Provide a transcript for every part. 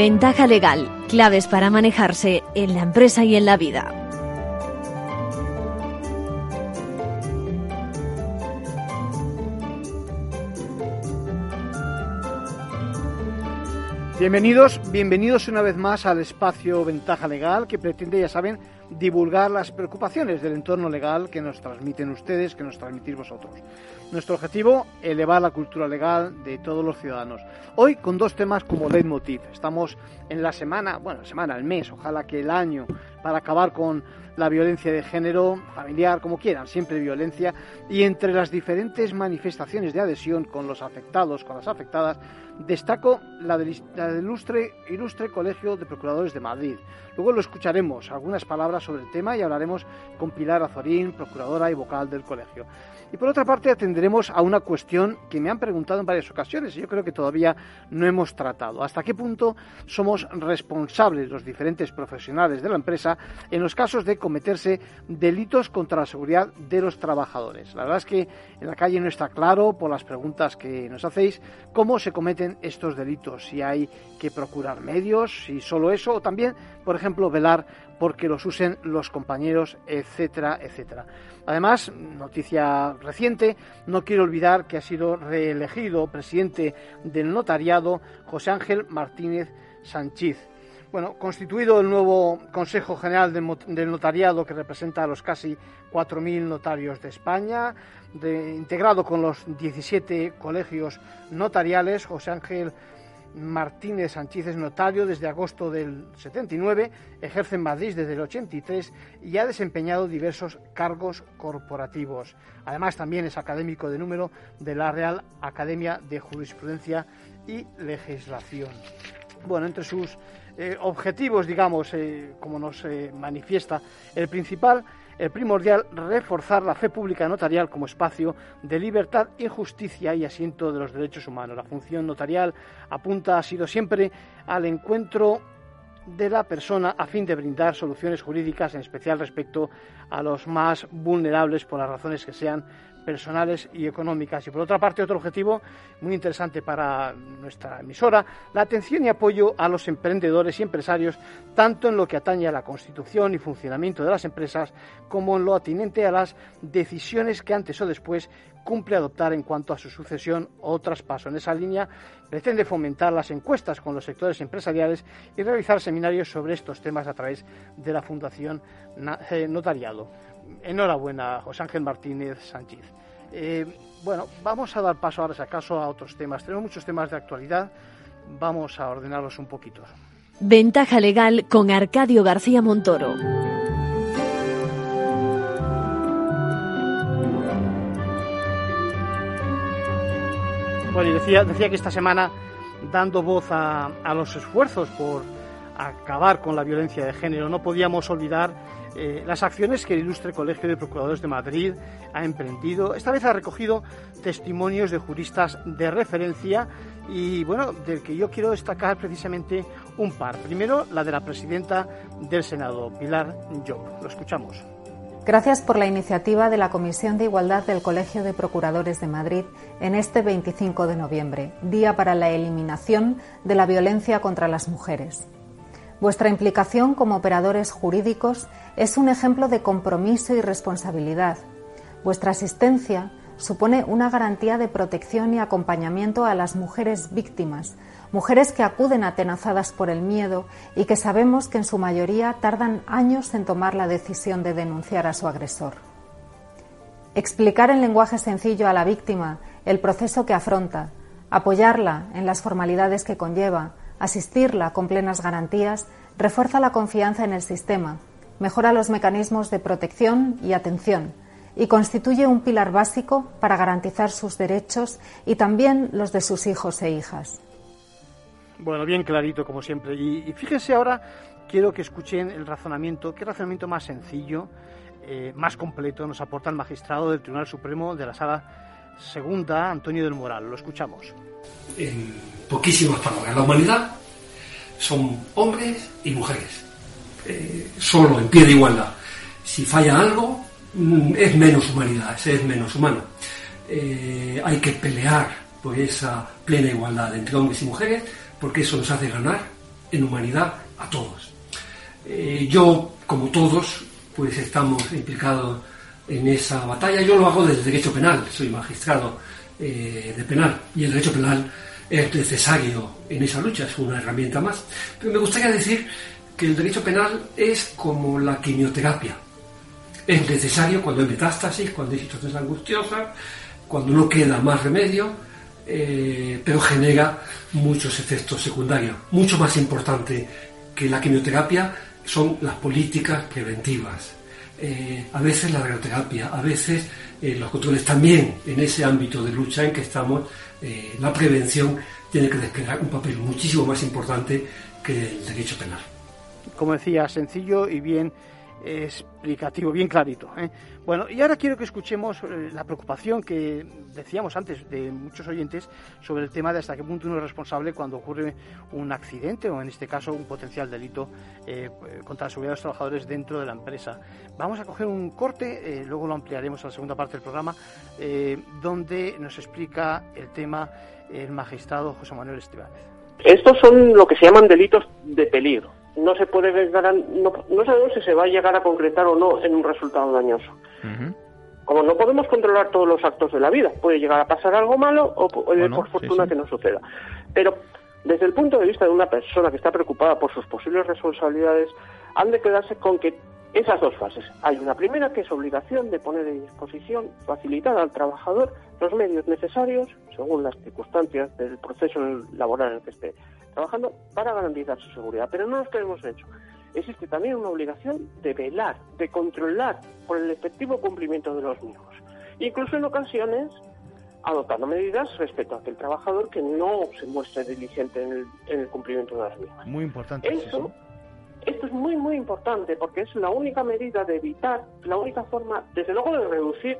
Ventaja legal, claves para manejarse en la empresa y en la vida. Bienvenidos, bienvenidos una vez más al espacio Ventaja Legal que pretende, ya saben, divulgar las preocupaciones del entorno legal que nos transmiten ustedes, que nos transmitís vosotros. Nuestro objetivo, elevar la cultura legal de todos los ciudadanos. Hoy con dos temas como leitmotiv. Estamos en la semana, bueno, semana, el mes, ojalá que el año, para acabar con la violencia de género, familiar, como quieran, siempre violencia, y entre las diferentes manifestaciones de adhesión con los afectados, con las afectadas, destaco la del, ilustre, ilustre Colegio de Procuradores de Madrid. Luego lo escucharemos, algunas palabras sobre el tema y hablaremos con Pilar Azorín, procuradora y vocal del colegio. Y por otra parte atenderemos a una cuestión que me han preguntado en varias ocasiones y yo creo que todavía no hemos tratado. ¿Hasta qué punto somos responsables los diferentes profesionales de la empresa en los casos de cometerse delitos contra la seguridad de los trabajadores? La verdad es que en la calle no está claro, por las preguntas que nos hacéis, cómo se cometen estos delitos, si hay que procurar medios, si solo eso, o también, por ejemplo, velar porque los usen los compañeros, etcétera, etcétera. Además, noticia reciente, no quiero olvidar que ha sido reelegido presidente del notariado José Ángel Martínez Sánchez. Bueno, constituido el nuevo Consejo General del Notariado que representa a los casi 4.000 notarios de España, integrado con los 17 colegios notariales, José Ángel Martínez Sánchez es notario desde agosto del 79, ejerce en Madrid desde el 83 y ha desempeñado diversos cargos corporativos. Además, también es académico de número de la Real Academia de Jurisprudencia y Legislación. Bueno, entre sus eh, objetivos, digamos, eh, como nos eh, manifiesta, el principal el primordial reforzar la fe pública notarial como espacio de libertad y justicia y asiento de los derechos humanos. La función notarial apunta, ha sido siempre al encuentro de la persona a fin de brindar soluciones jurídicas, en especial respecto a los más vulnerables por las razones que sean personales y económicas. Y por otra parte, otro objetivo muy interesante para nuestra emisora, la atención y apoyo a los emprendedores y empresarios, tanto en lo que atañe a la constitución y funcionamiento de las empresas, como en lo atinente a las decisiones que antes o después cumple adoptar en cuanto a su sucesión o traspaso. En esa línea pretende fomentar las encuestas con los sectores empresariales y realizar seminarios sobre estos temas a través de la Fundación eh, Notariado. Enhorabuena, José Ángel Martínez Sánchez. Eh, bueno, vamos a dar paso ahora, si acaso, a otros temas. Tenemos muchos temas de actualidad. Vamos a ordenarlos un poquito. Ventaja legal con Arcadio García Montoro. Bueno, y decía, decía que esta semana, dando voz a, a los esfuerzos por acabar con la violencia de género, no podíamos olvidar eh, las acciones que el ilustre Colegio de Procuradores de Madrid ha emprendido. Esta vez ha recogido testimonios de juristas de referencia y, bueno, del que yo quiero destacar precisamente un par. Primero, la de la presidenta del Senado, Pilar Job. Lo escuchamos. Gracias por la iniciativa de la Comisión de Igualdad del Colegio de Procuradores de Madrid en este 25 de noviembre, Día para la Eliminación de la Violencia contra las Mujeres. Vuestra implicación como operadores jurídicos es un ejemplo de compromiso y responsabilidad. Vuestra asistencia supone una garantía de protección y acompañamiento a las mujeres víctimas, mujeres que acuden atenazadas por el miedo y que sabemos que en su mayoría tardan años en tomar la decisión de denunciar a su agresor. Explicar en lenguaje sencillo a la víctima el proceso que afronta, apoyarla en las formalidades que conlleva, Asistirla con plenas garantías refuerza la confianza en el sistema, mejora los mecanismos de protección y atención y constituye un pilar básico para garantizar sus derechos y también los de sus hijos e hijas. Bueno, bien clarito como siempre. Y, fíjense ahora, quiero que escuchen el razonamiento, qué razonamiento más sencillo, eh, más completo nos aporta el magistrado del Tribunal Supremo de la Sala Segunda, Antonio del Moral. Lo escuchamos poquísimas palabras. La humanidad son hombres y mujeres, eh, solo en pie de igualdad. Si falla algo, mm, es menos humanidad, es menos humano. Eh, hay que pelear por esa plena igualdad entre hombres y mujeres, porque eso nos hace ganar en humanidad a todos. Eh, yo, como todos, pues estamos implicados en esa batalla. Yo lo hago desde derecho penal, soy magistrado de penal y el derecho penal es necesario en esa lucha, es una herramienta más. Pero me gustaría decir que el derecho penal es como la quimioterapia. Es necesario cuando hay metástasis, cuando hay situaciones angustiosas, cuando no queda más remedio, eh, pero genera muchos efectos secundarios. Mucho más importante que la quimioterapia son las políticas preventivas. Eh, a veces la radioterapia, a veces eh, los controles también en ese ámbito de lucha en que estamos eh, la prevención tiene que desplegar un papel muchísimo más importante que el derecho penal. Como decía, sencillo y bien explicativo, bien clarito. ¿eh? Bueno, y ahora quiero que escuchemos eh, la preocupación que decíamos antes de muchos oyentes sobre el tema de hasta qué punto uno es responsable cuando ocurre un accidente o en este caso un potencial delito contra la seguridad de los trabajadores dentro de la empresa. Vamos a coger un corte, luego lo ampliaremos a la segunda parte del programa, donde nos explica el tema el magistrado José Manuel Estibáñez. Estos son lo que se llaman delitos de peligro no se puede no, no, sabemos si se va a llegar a concretar o no en un resultado dañoso. Como no podemos controlar todos los actos de la vida, puede llegar a pasar algo malo o puede, por fortuna que no suceda. Pero desde el punto de vista de una persona que está preocupada por sus posibles responsabilidades, han de quedarse con que esas dos fases. Hay una primera que es obligación de poner a disposición, facilitar al trabajador los medios necesarios, según las circunstancias del proceso laboral en el que esté trabajando, para garantizar su seguridad. Pero no nos quedemos hecho. Existe también una obligación de velar, de controlar por el efectivo cumplimiento de los mismos. Incluso en ocasiones adoptando medidas respecto a aquel trabajador que no se muestre diligente en el, cumplimiento de las mismas. Muy importante. Eso, esto es muy, muy importante porque es la única medida de evitar, la única forma, desde luego, de reducir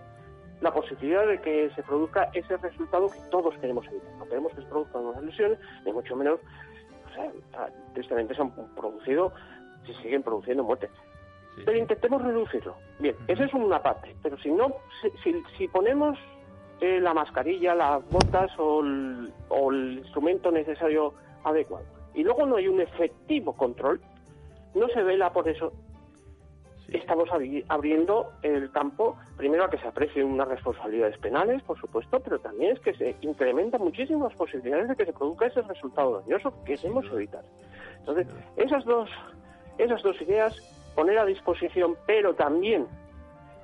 la posibilidad de que se produzca ese resultado que todos queremos evitar. No queremos que se produzcan unas lesiones, ni mucho menos, o sea, tristemente se han producido, se siguen produciendo muertes. Pero intentemos reducirlo. Bien, esa es una parte. Pero si no, si, si, ponemos eh, la mascarilla, las botas o el instrumento necesario adecuado, y luego no hay un efectivo control, no se vela por eso. Estamos abriendo el campo, primero a que se aprecien unas responsabilidades penales, por supuesto, pero también es que se incrementan muchísimas posibilidades de que se produzca ese resultado dañoso que queremos evitar. Entonces, esas dos, esas dos ideas, poner a disposición, pero también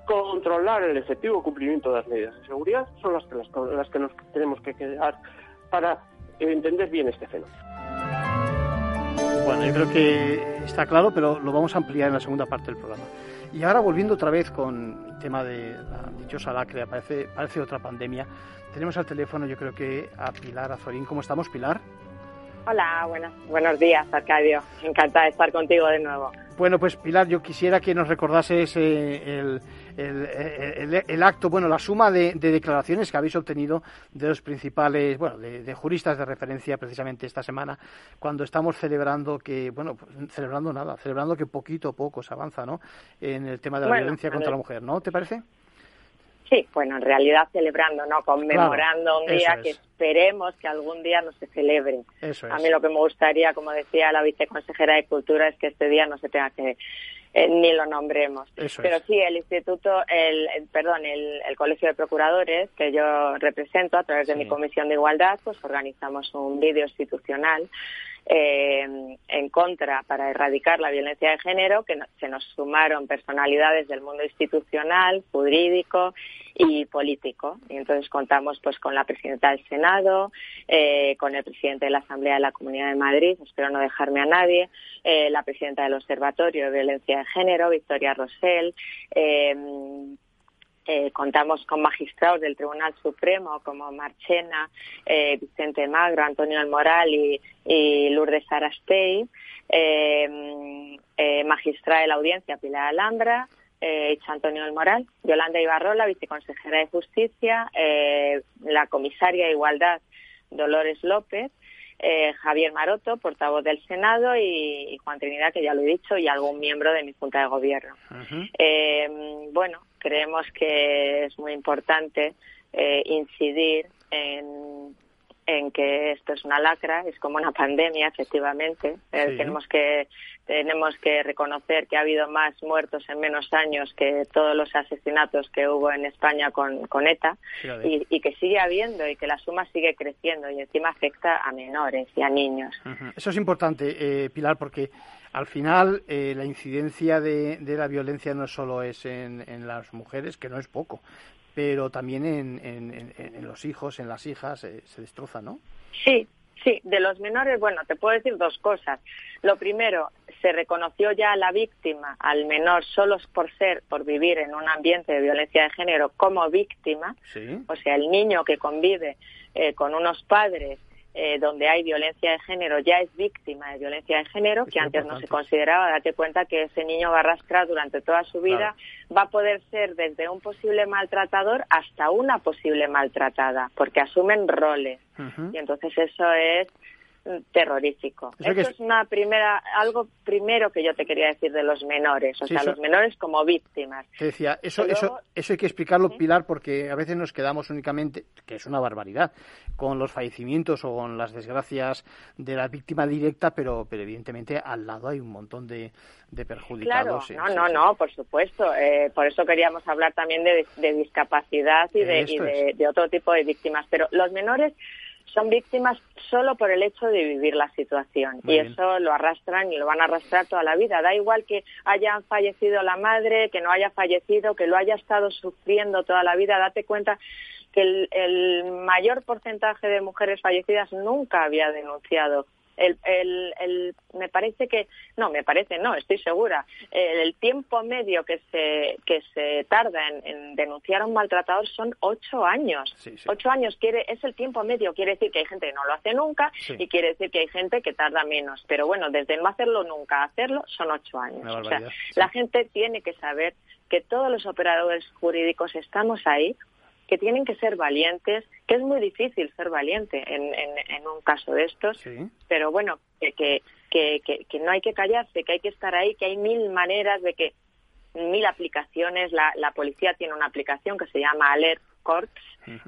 controlar el efectivo cumplimiento de las medidas de seguridad, son las que, las que nos tenemos que quedar para entender bien este fenómeno. Bueno, yo creo que está claro, pero lo vamos a ampliar en la segunda parte del programa. Y ahora volviendo otra vez con el tema de la dichosa lacrea, parece, parece otra pandemia. Tenemos al teléfono, yo creo que a Pilar Azorín. ¿Cómo estamos, Pilar? Hola, buenas, buenos días, Arcadio. Encantada de estar contigo de nuevo. Bueno, pues Pilar, yo quisiera que nos recordases eh, el, el, el, acto, bueno, la suma de, declaraciones que habéis obtenido de los principales, bueno, de, juristas de referencia precisamente esta semana, cuando estamos celebrando que, bueno, pues, celebrando nada, celebrando que poquito a poco se avanza, ¿no? En el tema de la violencia contra la mujer, ¿no? ¿Te parece? Sí, bueno, en realidad celebrando, ¿no? Conmemorando un día que esperemos que algún día no se celebre. A mí lo que me gustaría, como decía la viceconsejera de Cultura, es que este día no se tenga que eh, ni lo nombremos. Pero sí, el instituto, el, perdón, el, colegio de procuradores que yo represento a través de mi comisión de igualdad, pues organizamos un vídeo institucional eh, en contra para erradicar la violencia de género, que se nos sumaron personalidades del mundo institucional, jurídico y político. Y entonces contamos pues con la presidenta del Senado, eh, con el presidente de la Asamblea de la Comunidad de Madrid, espero no dejarme a nadie, eh, la presidenta del Observatorio de Violencia de Género, Victoria Rosell, eh, contamos con magistrados del Tribunal Supremo como Marchena, eh, Vicente Magro, Antonio Almoral y, y Lourdes Arastey, eh, magistrada de la audiencia Pilar Alhambra, eh, Antonio Almoral, Yolanda Ibarrola, viceconsejera de Justicia, la comisaria de Igualdad Dolores López, eh, Javier Maroto, portavoz del Senado, y, Juan Trinidad, que ya lo he dicho, y algún miembro de mi Junta de Gobierno. Eh, bueno, creemos que es muy importante eh, incidir en en que esto es una lacra, es como una pandemia, efectivamente. Eh, tenemos que tenemos que reconocer que ha habido más muertos en menos años que todos los asesinatos que hubo en España con, con ETA. Y, que sigue habiendo y que la suma sigue creciendo y encima afecta a menores y a niños. Eso es importante, eh, Pilar, porque al final eh, la incidencia de, de, la violencia no solo es en, en las mujeres, que no es poco, pero también en, los hijos, en las hijas, eh, se destroza, ¿no? Sí, sí, de los menores, bueno, te puedo decir dos cosas. Lo primero, se reconoció ya a la víctima, al menor, solo por ser, por vivir en un ambiente de violencia de género como víctima, o sea, el niño que convive eh, con unos padres eh, donde hay violencia de género ya es víctima de violencia de género, que antes no se consideraba. Date cuenta que ese niño va a arrastrar durante toda su vida, va a poder ser desde un posible maltratador hasta una posible maltratada, porque asumen roles. Y entonces eso es terrorífico. Eso es una primera, algo primero que yo te quería decir de los menores, o sea, los menores como víctimas. Te decía, eso, eso, eso hay que explicarlo, Pilar, porque a veces nos quedamos únicamente, que es una barbaridad, con los fallecimientos o con las desgracias de la víctima directa, pero, pero evidentemente al lado hay un montón de, de perjudicados. Claro, no, no, no, por supuesto. Eh, por eso queríamos hablar también de, discapacidad y, de, y de otro tipo de víctimas. Pero los menores son víctimas solo por el hecho de vivir la situación y eso lo arrastran y lo van a arrastrar toda la vida. Da igual que haya fallecido la madre, que no haya fallecido, que lo haya estado sufriendo toda la vida. Date cuenta que el, el mayor porcentaje de mujeres fallecidas nunca había denunciado el, el, el, me parece que, no, me parece, no, estoy segura, el, tiempo medio que se, que se tarda en, denunciar a un maltratador son ocho años. Ocho años quiere, es el tiempo medio, quiere decir que hay gente que no lo hace nunca y quiere decir que hay gente que tarda menos. Pero bueno, desde no hacerlo nunca a hacerlo son ocho años. O sea, la gente tiene que saber que todos los operadores jurídicos estamos ahí que tienen que ser valientes, que es muy difícil ser valiente en, en, un caso de estos, pero bueno, que, que, que, que, no hay que callarse, que hay que estar ahí, que hay mil maneras de que, mil aplicaciones, la, la policía tiene una aplicación que se llama Alert Corps,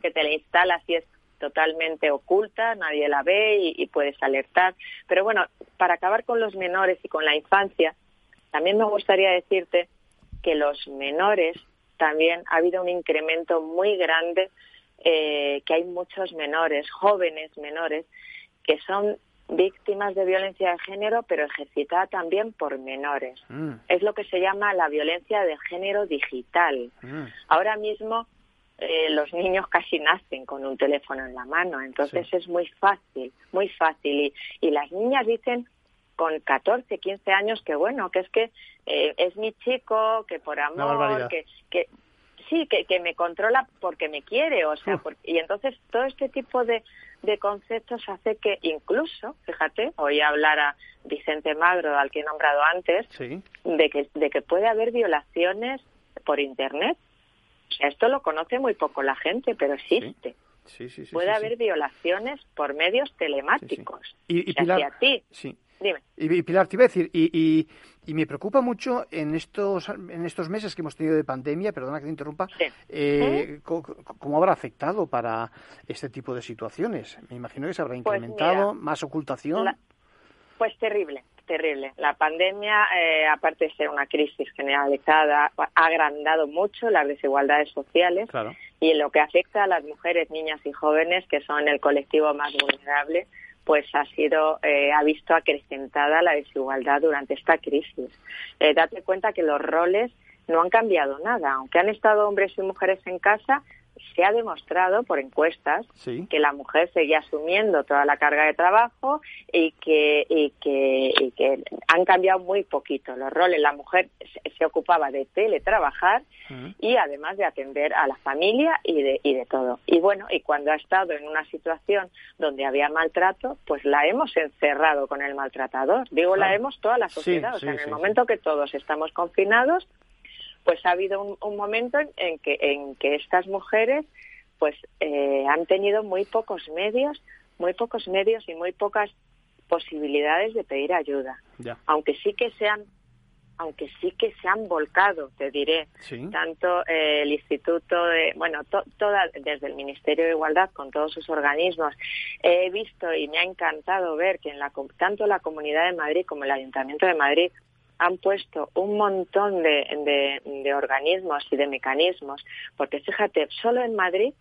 que te la instalas y es totalmente oculta, nadie la ve y, y, puedes alertar. Pero bueno, para acabar con los menores y con la infancia, también me gustaría decirte que los menores también ha habido un incremento muy grande, eh, que hay muchos menores, jóvenes menores, que son víctimas de violencia de género, pero ejercitada también por menores. Mm. Es lo que se llama la violencia de género digital. Mm. Ahora mismo eh, los niños casi nacen con un teléfono en la mano, entonces es muy fácil, muy fácil. Y, y las niñas dicen con 14, 15 años que bueno, que es que eh, es mi chico, que por amor, que, que sí, que, que me controla porque me quiere, o sea, y entonces todo este tipo de, de conceptos hace que incluso, fíjate, oí hablar a Vicente Magro, al que he nombrado antes, de, que, de que puede haber violaciones por Internet. O sea, esto lo conoce muy poco la gente, pero existe. Sí. Sí, puede haber violaciones por medios telemáticos. Y, y a ti Dime. Y, Pilar, te iba a decir, y, y, me preocupa mucho en estos, en estos meses que hemos tenido de pandemia, perdona que te interrumpa, eh, ¿cómo, habrá afectado para este tipo de situaciones? Me imagino que se habrá pues incrementado, más ocultación. pues terrible, terrible. La pandemia, eh, aparte de ser una crisis generalizada, ha agrandado mucho las desigualdades sociales y en lo que afecta a las mujeres, niñas y jóvenes, que son el colectivo más vulnerable, pues ha sido eh, ha visto acrecentada la desigualdad durante esta crisis. Eh, date cuenta que los roles no han cambiado nada, aunque han estado hombres y mujeres en casa, se ha demostrado por encuestas que la mujer seguía asumiendo toda la carga de trabajo y que, y que, y que han cambiado muy poquito los roles. La mujer se, ocupaba de teletrabajar y además de atender a la familia y de, y de todo. Y bueno, y cuando ha estado en una situación donde había maltrato, pues la hemos encerrado con el maltratador. Digo, la hemos toda la sociedad. o sea, en el momento que todos estamos confinados, pues ha habido un, momento en, que, en que estas mujeres pues eh, han tenido muy pocos medios muy pocos medios y muy pocas posibilidades de pedir ayuda. Aunque sí que sean aunque sí que se han volcado, te diré, tanto eh, el Instituto de, bueno, toda, desde el Ministerio de Igualdad con todos sus organismos, he visto y me ha encantado ver que en la, tanto la Comunidad de Madrid como el Ayuntamiento de Madrid han puesto un montón de, de organismos y de mecanismos, porque fíjate, solo en Madrid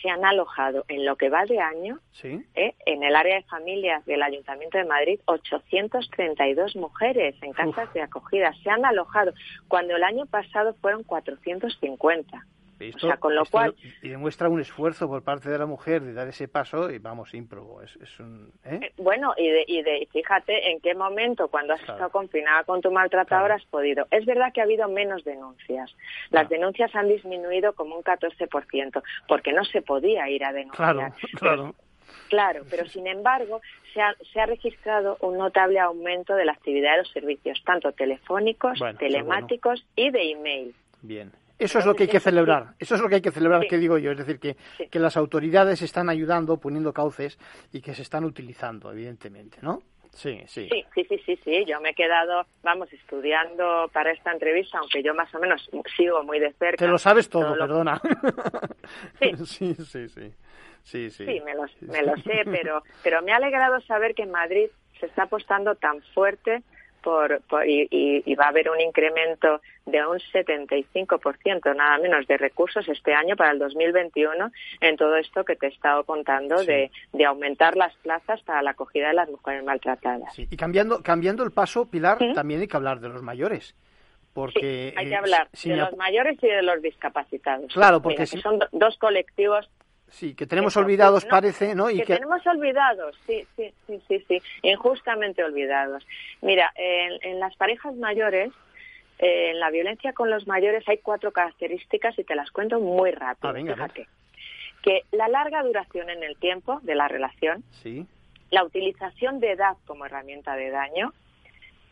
se han alojado en lo que va de año, ¿eh? en el área de familias del Ayuntamiento de Madrid, 832 mujeres en casas de acogida. Se han alojado, cuando el año pasado fueron 450 con lo cual... Y demuestra un esfuerzo por parte de la mujer de dar ese paso y vamos, ímprobo. Es, un, ¿eh? Eh, bueno, y, de, y de, fíjate en qué momento, cuando has estado confinada con tu maltratador, has podido. Es verdad que ha habido menos denuncias. Las denuncias han disminuido como un 14%, porque no se podía ir a denunciar. Claro, claro. Claro, pero sin embargo se ha, se ha, registrado un notable aumento de la actividad de los servicios, tanto telefónicos, telemáticos y de email. Bien. Eso es lo que hay que celebrar, eso es lo que hay que celebrar, que digo yo, es decir, que, que las autoridades están ayudando, poniendo cauces y que se están utilizando, evidentemente, ¿no? Sí, sí. Sí, sí, sí, sí, sí. Yo me he quedado, vamos, estudiando para esta entrevista, aunque yo más o menos sigo muy de cerca. Te lo sabes todo, perdona. Sí. sí, sí, sí. Sí, sí. sí me, lo, me lo sé, pero, pero me ha alegrado saber que en Madrid se está apostando tan fuerte por, y, va a haber un incremento de un 75% nada menos de recursos este año para el 2021 en todo esto que te he estado contando de, aumentar las plazas para la acogida de las mujeres maltratadas. Y cambiando, cambiando el paso, Pilar, también hay que hablar de los mayores. Porque, hay que hablar de los mayores y de los discapacitados. Claro, porque son dos colectivos Sí, que tenemos olvidados, parece, ¿no? Y que, tenemos olvidados, sí, sí, sí, sí, sí, injustamente olvidados. Mira, en, las parejas mayores, en la violencia con los mayores hay cuatro características y te las cuento muy rápido. Ah, fíjate. Que la larga duración en el tiempo de la relación, sí. la utilización de edad como herramienta de daño,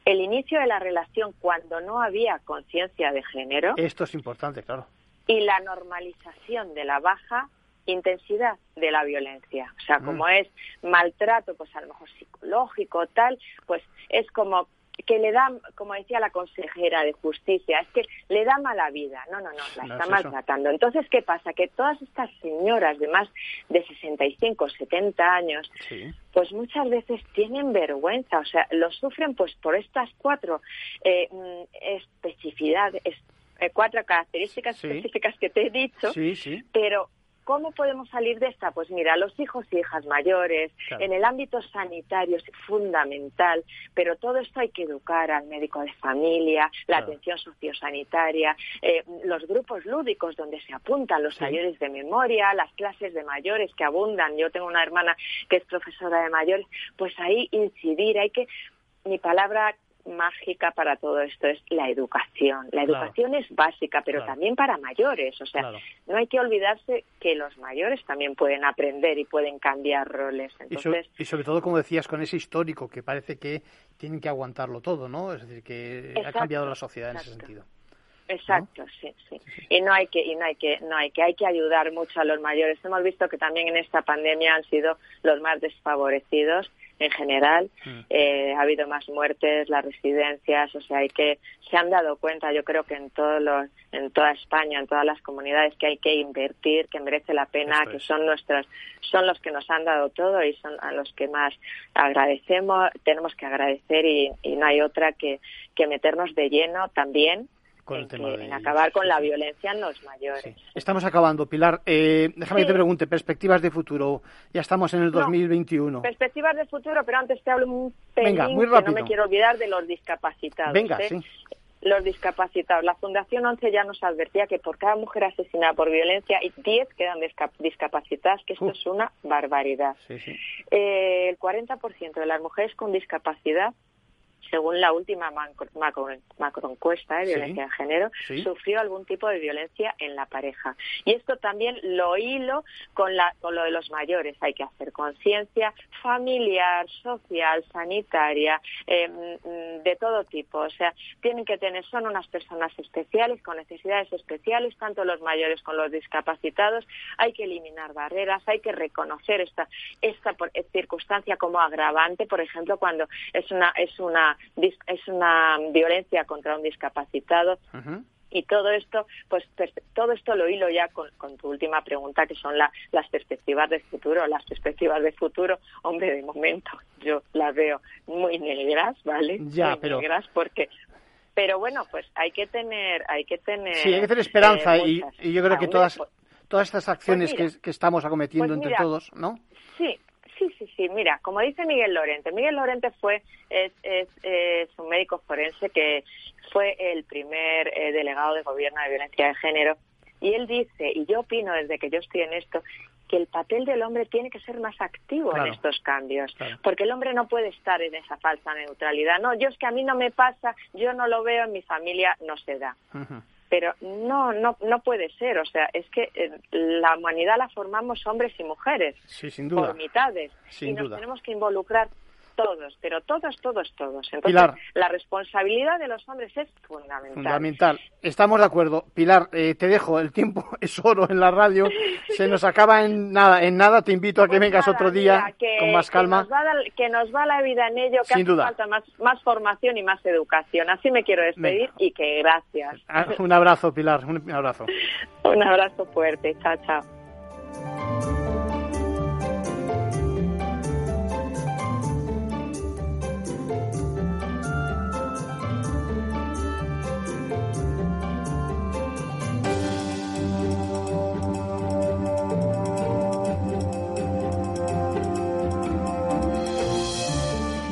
el inicio de la relación cuando no había conciencia de género. Esto es importante, claro. Y la normalización de la baja intensidad de la violencia. O sea, como mm. es maltrato, pues a lo mejor psicológico, tal, pues es como que le da, como decía la consejera de justicia, es que le da mala vida. No, no, no, la está maltratando. Entonces, ¿qué pasa? Que todas estas señoras de más de 65, 70 años, pues muchas veces tienen vergüenza, o sea, lo sufren pues por estas cuatro eh, mm, especificidades, eh, cuatro características específicas que te he dicho, pero ¿Cómo podemos salir de esta? Pues mira, los hijos y hijas mayores, en el ámbito sanitario es fundamental, pero todo esto hay que educar al médico de familia, la atención sociosanitaria, eh, los grupos lúdicos donde se apuntan los mayores de memoria, las clases de mayores que abundan. Yo tengo una hermana que es profesora de mayores, pues ahí incidir, hay que mi palabra mágica para todo esto es la educación. La educación es básica, pero también para mayores. O sea, no hay que olvidarse que los mayores también pueden aprender y pueden cambiar roles. Entonces... Y, sobre todo, como decías, con ese histórico que parece que tienen que aguantarlo todo, ¿no? Es decir, que ha cambiado la sociedad en ese sentido. Exacto, sí, sí. Y no hay que, y no hay que, no hay que, hay que ayudar mucho a los mayores. Hemos visto que también en esta pandemia han sido los más desfavorecidos en general. Mm. Eh, ha habido más muertes, las residencias, o sea, hay que se han dado cuenta, yo creo que en todos los, en toda España, en todas las comunidades, que hay que invertir, que merece la pena, que son nuestros, son los que nos han dado todo y son a los que más agradecemos, tenemos que agradecer y, y no hay otra que, que meternos de lleno también en, acabar con la violencia en los mayores. Estamos acabando, Pilar. Eh, déjame que te pregunte, perspectivas de futuro. Ya estamos en el 2021. Perspectivas de futuro, pero antes te hablo un pelín Venga, muy rápido. que no me quiero olvidar de los discapacitados. Venga, ¿eh? sí. Los discapacitados. La Fundación 11 ya nos advertía que por cada mujer asesinada por violencia, y 10 quedan discapacitadas, que esto es una barbaridad. Sí, sí. Eh, el 40% de las mujeres con discapacidad según la última macro, encuesta de violencia de género, sufrió algún tipo de violencia en la pareja. Y esto también lo hilo con, la, con lo de los mayores. Hay que hacer conciencia familiar, social, sanitaria, em, de todo tipo. O sea, tienen que tener, son unas personas especiales, con necesidades especiales, tanto los mayores como los discapacitados. Hay que eliminar barreras, hay que reconocer esta, esta circunstancia como agravante, por ejemplo, cuando es una, es una es una violencia contra un discapacitado. Y todo esto, pues todo esto lo hilo ya con, tu última pregunta, que son las perspectivas de futuro. Las perspectivas de futuro, hombre, de momento yo las veo muy negras, ¿vale? Ya, muy pero negras porque pero bueno, pues hay que tener, hay que tener. Sí, hay que tener esperanza y, yo creo que todas, todas estas acciones pues que, estamos acometiendo pues entre todos, ¿no? Sí, Sí, sí, sí. Mira, como dice Miguel Lorente, Miguel Lorente fue es, es, un médico forense que fue el primer eh, delegado de gobierno de violencia de género. Y él dice, y yo opino desde que yo estoy en esto, que el papel del hombre tiene que ser más activo en estos cambios, porque el hombre no puede estar en esa falsa neutralidad. No, yo es que a mí no me pasa, yo no lo veo, en mi familia no se da pero no, no, no puede ser. O sea, es que eh, la humanidad la formamos hombres y mujeres. Por mitades. Y nos tenemos que involucrar todos, pero todos, todos, todos. Entonces, la responsabilidad de los hombres es fundamental. Fundamental. Estamos de acuerdo. Pilar, eh, te dejo, el tiempo es oro en la radio, se nos acaba en nada, en nada te invito a que pues vengas otro día con más calma. Que nos, va la vida en ello, que hace falta más, más formación y más educación. Así me quiero despedir y que gracias. Ah, un abrazo, Pilar, un abrazo. un abrazo fuerte, chao, chao.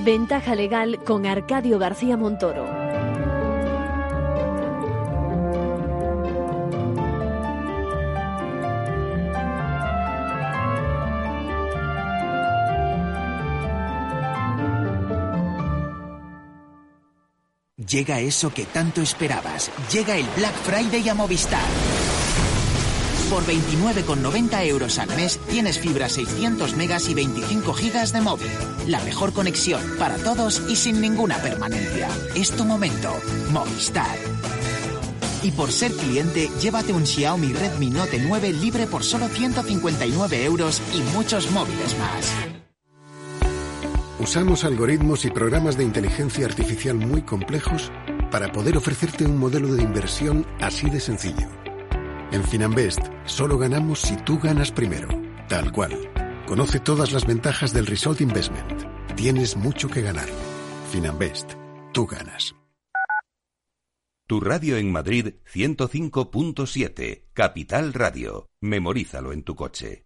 Ventaja legal con Arcadio García Montoro. Llega eso que tanto esperabas. Llega el Black Friday a Movistar. Por 29,90 euros al mes tienes fibra 600 megas y 25 gigas de móvil. La mejor conexión para todos y sin ninguna permanencia. Es tu momento. Movistar. Y por ser cliente, llévate un Xiaomi Redmi Note 9 libre por solo 159 euros y muchos móviles más. Usamos algoritmos y programas de inteligencia artificial muy complejos para poder ofrecerte un modelo de inversión así de sencillo en Finanbest, solo ganamos si tú ganas primero. Tal cual. Conoce todas las ventajas del Result Investment. Tienes mucho que ganar. Finanbest, tú ganas. Tu radio en Madrid 105.7, Capital Radio. Memorízalo en tu coche.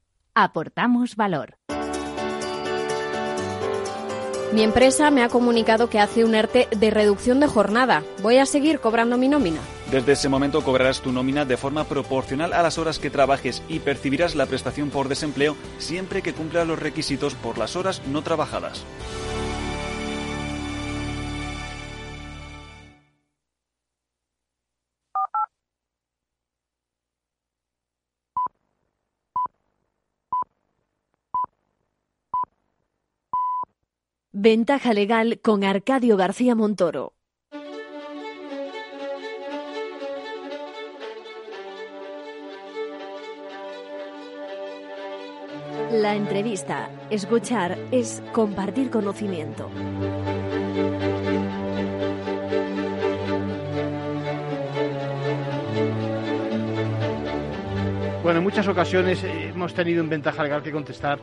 Aportamos valor. Mi empresa me ha comunicado que hace un ERTE de reducción de jornada. ¿Voy a seguir cobrando mi nómina? Desde ese momento cobrarás tu nómina de forma proporcional a las horas que trabajes y percibirás la prestación por desempleo siempre que cumpla los requisitos por las horas no trabajadas. Ventaja legal con Arcadio García Montoro. La entrevista, escuchar, es compartir conocimiento. Bueno, en muchas ocasiones hemos tenido en ventaja legal que contestar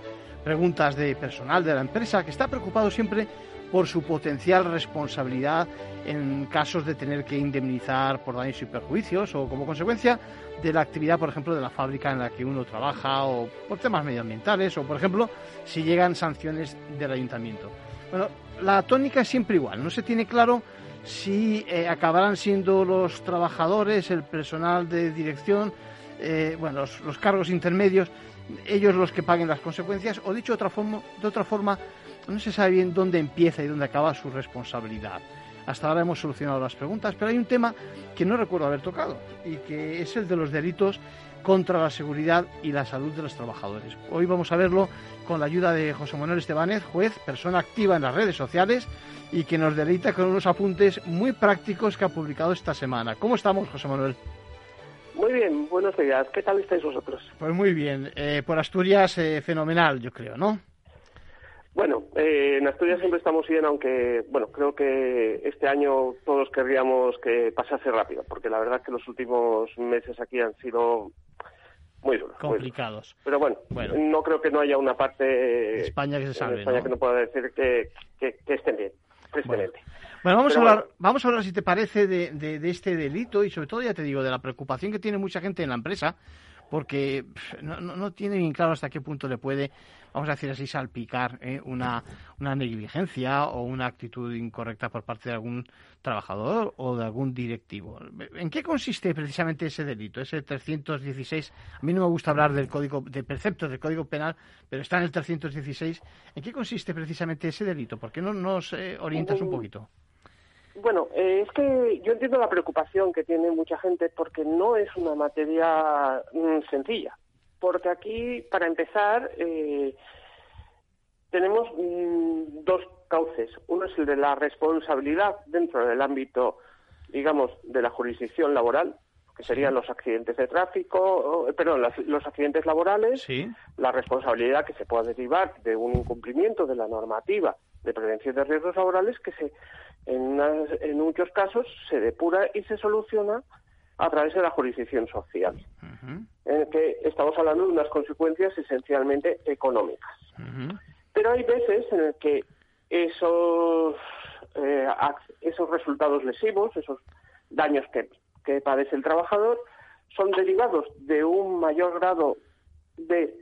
preguntas de personal de la empresa que está preocupado siempre por su potencial responsabilidad en casos de tener que indemnizar por daños y perjuicios o como consecuencia de la actividad, por ejemplo, de la fábrica en la que uno trabaja o por temas medioambientales o, por ejemplo, si llegan sanciones del ayuntamiento. Bueno, la tónica es siempre igual, no se tiene claro si eh, acabarán siendo los trabajadores, el personal de dirección, eh, bueno, los cargos intermedios ellos los que paguen las consecuencias, o dicho de otra forma, de otra forma, no se sabe bien dónde empieza y dónde acaba su responsabilidad. Hasta ahora hemos solucionado las preguntas, pero hay un tema que no recuerdo haber tocado y que es el de los delitos contra la seguridad y la salud de los trabajadores. Hoy vamos a verlo con la ayuda de José Manuel Estebanez, juez, persona activa en las redes sociales y que nos deleita con unos apuntes muy prácticos que ha publicado esta semana. ¿Cómo estamos, José Manuel? Muy bien, buenos días. ¿Qué tal estáis vosotros? Pues muy bien. Eh, por Asturias, eh, fenomenal, yo creo, ¿no? Bueno, eh, en Asturias siempre estamos bien, aunque, bueno, creo que este año todos querríamos que pasase rápido, porque la verdad que los últimos meses aquí han sido muy duros. Complicados. Pero bueno, no creo que no haya una parte España que se salve, España que no pueda decir que, que, estén bien, bueno, vamos a hablar, vamos a hablar si te parece de, de, este delito y sobre todo ya te digo de la preocupación que tiene mucha gente en la empresa porque no, no, tiene bien claro hasta qué punto le puede, vamos a decir así, salpicar ¿eh? una, una negligencia o una actitud incorrecta por parte de algún trabajador o de algún directivo. ¿En qué consiste precisamente ese delito, ese 316? A mí no me gusta hablar del código, de preceptos del Código Penal, pero está en el 316. ¿En qué consiste precisamente ese delito? ¿Por qué no nos eh, orientas un poquito? Bueno, eh, es que yo entiendo la preocupación que tiene mucha gente porque no es una materia mm, sencilla. Porque aquí, para empezar, eh, tenemos mm, dos cauces. Uno es el de la responsabilidad dentro del ámbito, digamos, de la jurisdicción laboral, que serían los accidentes de tráfico, perdón, los accidentes laborales, la responsabilidad que se pueda derivar de un incumplimiento de la normativa de prevención de riesgos laborales que se en, muchos casos se depura y se soluciona a través de la jurisdicción social, en que estamos hablando de unas consecuencias esencialmente económicas. Pero hay veces en el que esos, eh, esos resultados lesivos, esos daños que, que padece el trabajador, son derivados de un mayor grado de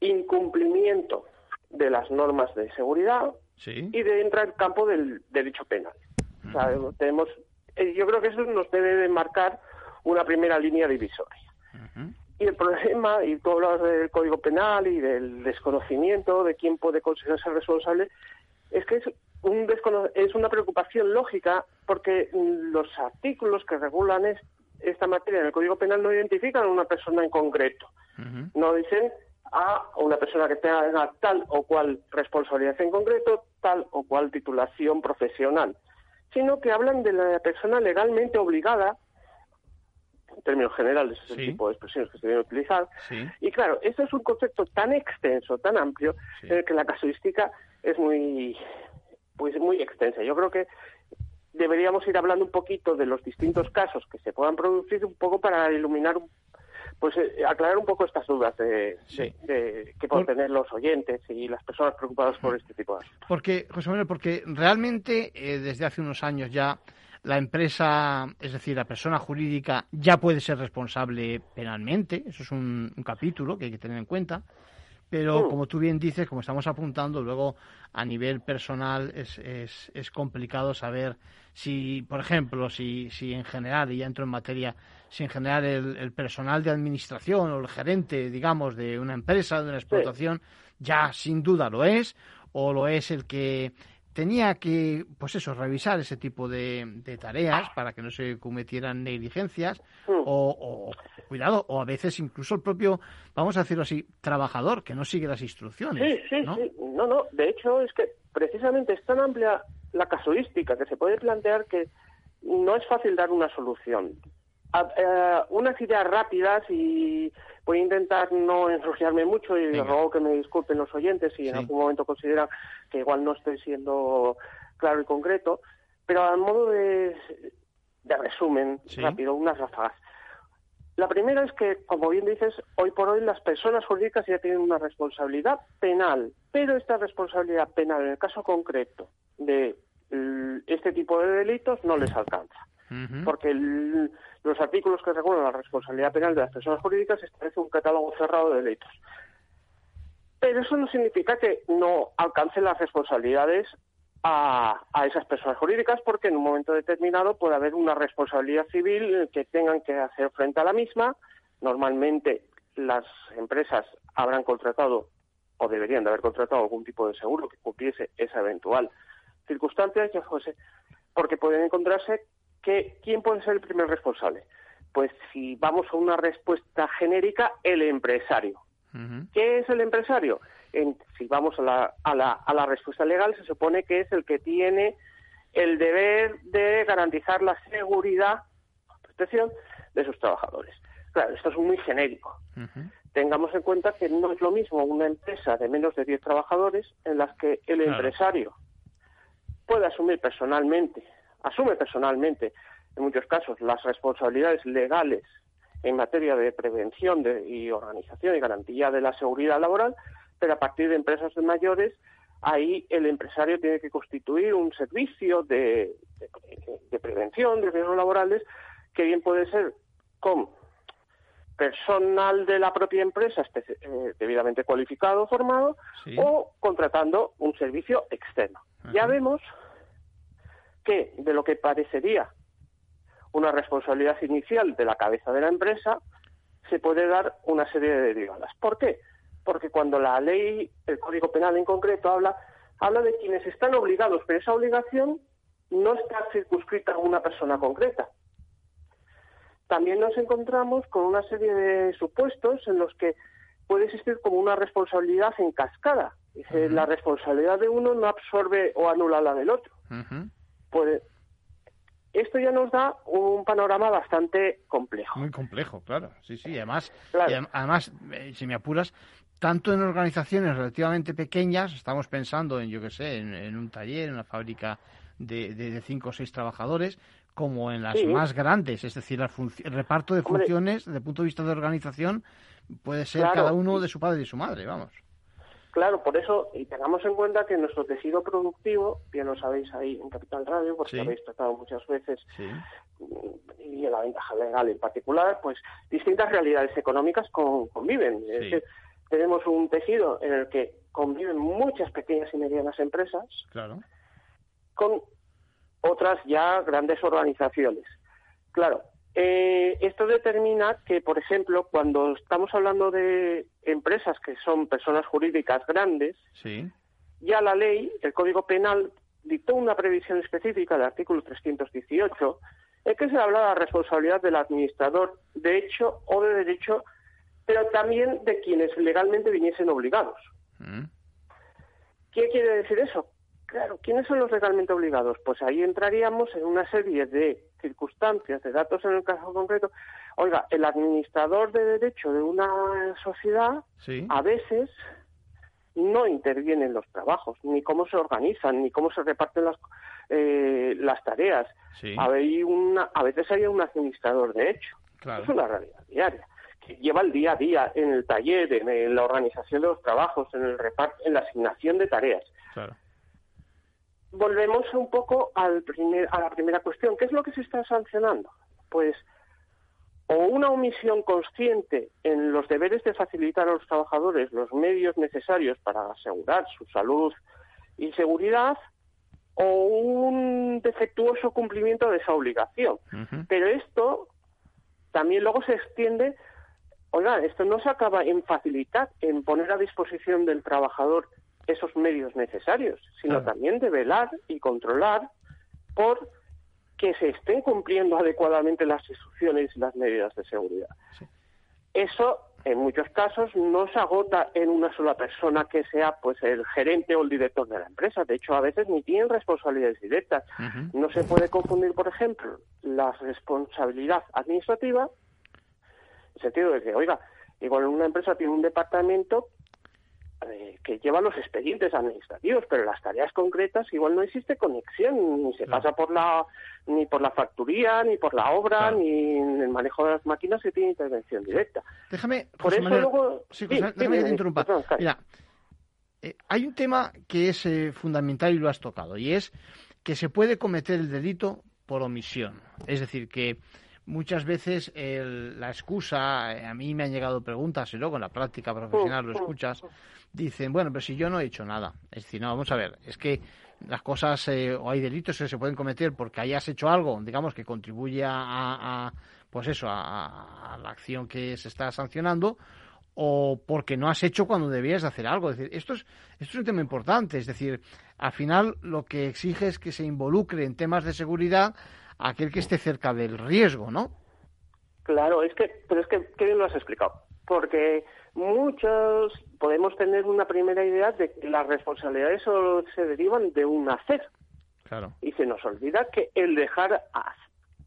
incumplimiento de las normas de seguridad, y de entrar en el campo del derecho penal. tenemos, eh, yo creo que eso nos debe de marcar una primera línea divisoria. Y el problema, y tú hablas del Código Penal y del desconocimiento de quién puede considerarse responsable, es que es, un es una preocupación lógica porque los artículos que regulan esta materia en el Código Penal no identifican a una persona en concreto. No dicen a una persona que tenga tal o cual responsabilidad en concreto, tal o cual titulación profesional, sino que hablan de la persona legalmente obligada, en términos generales es el tipo de expresiones que se deben utilizar, y claro, eso es un concepto tan extenso, tan amplio, en el que la casuística es muy, pues muy extensa. Yo creo que deberíamos ir hablando un poquito de los distintos casos que se puedan producir un poco para iluminar un pues eh, aclarar un poco estas dudas de, que pueden tener los oyentes y las personas preocupadas por este tipo de asuntos. Porque, José Manuel, porque realmente eh, desde hace unos años ya la empresa, es decir, la persona jurídica ya puede ser responsable penalmente, eso es un, capítulo que hay que tener en cuenta, pero mm. como tú bien dices, como estamos apuntando, luego a nivel personal es, es, es complicado saber si, por ejemplo, si, si en general, y ya entro en materia, si en general el, personal de administración o el gerente, digamos, de una empresa, de una explotación, ya sin duda lo es, o lo es el que tenía que, pues eso, revisar ese tipo de, tareas para que no se cometieran negligencias mm. o, cuidado, o a veces incluso el propio, vamos a decirlo así, trabajador que no sigue las instrucciones. Sí, sí, ¿no? sí. No, no, de hecho es que precisamente es tan amplia la casuística que se puede plantear que no es fácil dar una solución. Eh, unas ideas rápidas y voy a intentar no ensuciarme mucho y ruego que me disculpen los oyentes si en algún momento consideran que igual no estoy siendo claro y concreto, pero a modo de, resumen rápido, unas ráfagas. La primera es que, como bien dices, hoy por hoy las personas jurídicas ya tienen una responsabilidad penal, pero esta responsabilidad penal, en el caso concreto de este tipo de delitos, no les alcanza. Porque los artículos que regulan la responsabilidad penal de las personas jurídicas establecen un catálogo cerrado de delitos. Pero eso no significa que no alcance las responsabilidades a, esas personas jurídicas porque en un momento determinado puede haber una responsabilidad civil que tengan que hacer frente a la misma. Normalmente las empresas habrán contratado o deberían de haber contratado algún tipo de seguro que cumpliese esa eventual circunstancia que fuese, porque pueden encontrarse que ¿quién puede ser el primer responsable? Pues si vamos a una respuesta genérica, el empresario. ¿Qué es el empresario? si vamos a la, a, la, a la respuesta legal, se supone que es el que tiene el deber de garantizar la seguridad, protección de sus trabajadores. Claro, esto es muy genérico. Tengamos en cuenta que no es lo mismo una empresa de menos de 10 trabajadores en las que el empresario puede asumir personalmente, asume personalmente, en muchos casos, las responsabilidades legales en materia de prevención y organización y garantía de la seguridad laboral, pero a partir de empresas de mayores, ahí el empresario tiene que constituir un servicio de, prevención de riesgos laborales que bien puede ser con personal de la propia empresa eh, debidamente cualificado, formado, o contratando un servicio externo. Ya vemos que de lo que parecería una responsabilidad inicial de la cabeza de la empresa, se puede dar una serie de derivadas. ¿Por qué? porque cuando la ley, el Código Penal en concreto, habla, habla de quienes están obligados, pero esa obligación no está circunscrita a una persona concreta. También nos encontramos con una serie de supuestos en los que puede existir como una responsabilidad en cascada. Dice, la responsabilidad de uno no absorbe o anula la del otro. Esto ya nos da un panorama bastante complejo. Muy complejo, claro. Sí, sí. Además, además eh, si me apuras, tanto en organizaciones relativamente pequeñas, estamos pensando en, yo qué sé, en, un taller, en una fábrica de, de, cinco o seis trabajadores, como en las más grandes, es decir, el reparto de funciones desde el punto de vista de organización puede ser cada uno de su padre y su madre, vamos. Claro, por eso, y tengamos en cuenta que nuestro tejido productivo, bien lo sabéis ahí en Capital Radio, porque habéis tratado muchas veces, y en la ventaja legal en particular, pues distintas realidades económicas conviven. Tenemos un tejido en el que conviven muchas pequeñas y medianas empresas con otras ya grandes organizaciones. Claro, eh, esto determina que, por ejemplo, cuando estamos hablando de empresas que son personas jurídicas grandes, ya la ley, el Código Penal, dictó una previsión específica del artículo 318 en que se habla de la responsabilidad del administrador de hecho o de derecho pero también de quienes legalmente viniesen obligados. Mm. ¿Qué quiere decir eso? Claro, ¿quiénes son los legalmente obligados? Pues ahí entraríamos en una serie de circunstancias, de datos en el caso concreto. Oiga, el administrador de derecho de una sociedad a veces no interviene en los trabajos, ni cómo se organizan, ni cómo se reparten las, eh, las tareas. Hay una, a veces hay un administrador de hecho. Es una realidad diaria lleva el día a día en el taller, en, la organización de los trabajos, en el reparto, en la asignación de tareas. Volvemos un poco al primer, a la primera cuestión. ¿Qué es lo que se está sancionando? Pues o una omisión consciente en los deberes de facilitar a los trabajadores los medios necesarios para asegurar su salud y seguridad, o un defectuoso cumplimiento de esa obligación. Pero esto también luego se extiende, oiga, esto no se acaba en facilitar, en poner a disposición del trabajador esos medios necesarios, sino también de velar y controlar por que se estén cumpliendo adecuadamente las instrucciones y las medidas de seguridad. Eso, en muchos casos, no se agota en una sola persona que sea pues el gerente o el director de la empresa. De hecho, a veces ni tienen responsabilidades directas. No se puede confundir, por ejemplo, la responsabilidad administrativa, en el sentido de que, oiga, igual una empresa tiene un departamento eh, que lleva los expedientes administrativos, pero las tareas concretas igual no existe conexión, ni se pasa por la ni por la facturía, ni por la obra, ni en el manejo de las máquinas se tiene intervención directa. Déjame, por eso luego... sí, déjame que interrumpa. Mira, eh, hay un tema que es eh, fundamental y lo has tocado, y es que se puede cometer el delito por omisión. Es decir, que muchas veces la excusa, a mí me han llegado preguntas y luego en la práctica profesional lo escuchas, dicen, bueno, pero si yo no he hecho nada. Es decir, no, vamos a ver, es que las cosas eh, o hay delitos que se pueden cometer porque hayas hecho algo, digamos, que contribuye a, pues eso, a, la acción que se está sancionando, o porque no has hecho cuando debías de hacer algo. Es decir, esto es, esto es un tema importante. Es decir, al final lo que exige es que se involucre en temas de seguridad aquel que esté cerca del riesgo, ¿no? Claro, es que, pero es que, ¿qué bien lo has explicado? Porque muchos podemos tener una primera idea de que las responsabilidades solo se derivan de un hacer. Claro. Y se nos olvida que el dejar,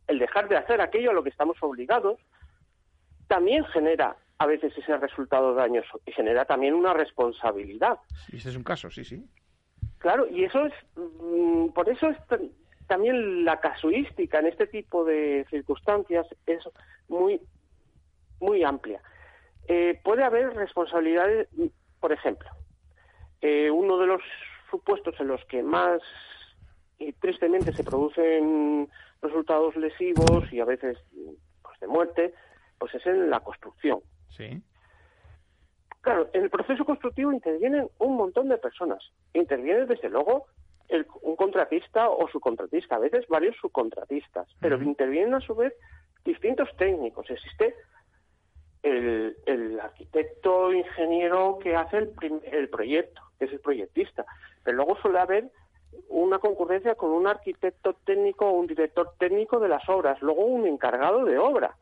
el dejar de hacer aquello a lo que estamos obligados también genera a veces ese resultado dañoso y genera también una responsabilidad. Sí, ese es un caso, sí, sí. Claro, y eso es, mm, por eso es también la casuística en este tipo de circunstancias es muy, muy amplia. Eh, puede haber responsabilidades, por ejemplo, eh, uno de los supuestos en los que más y tristemente se producen resultados lesivos y a veces pues, de muerte, pues es en la construcción. Sí. Claro, en el proceso constructivo intervienen un montón de personas. Interviene desde luego un contratista o subcontratista, a veces varios subcontratistas, pero intervienen a su vez distintos técnicos. Existe el, el arquitecto ingeniero que hace el, el proyecto, que es el proyectista, pero luego suele haber una concurrencia con un arquitecto técnico o un director técnico de las obras, luego un encargado de obra.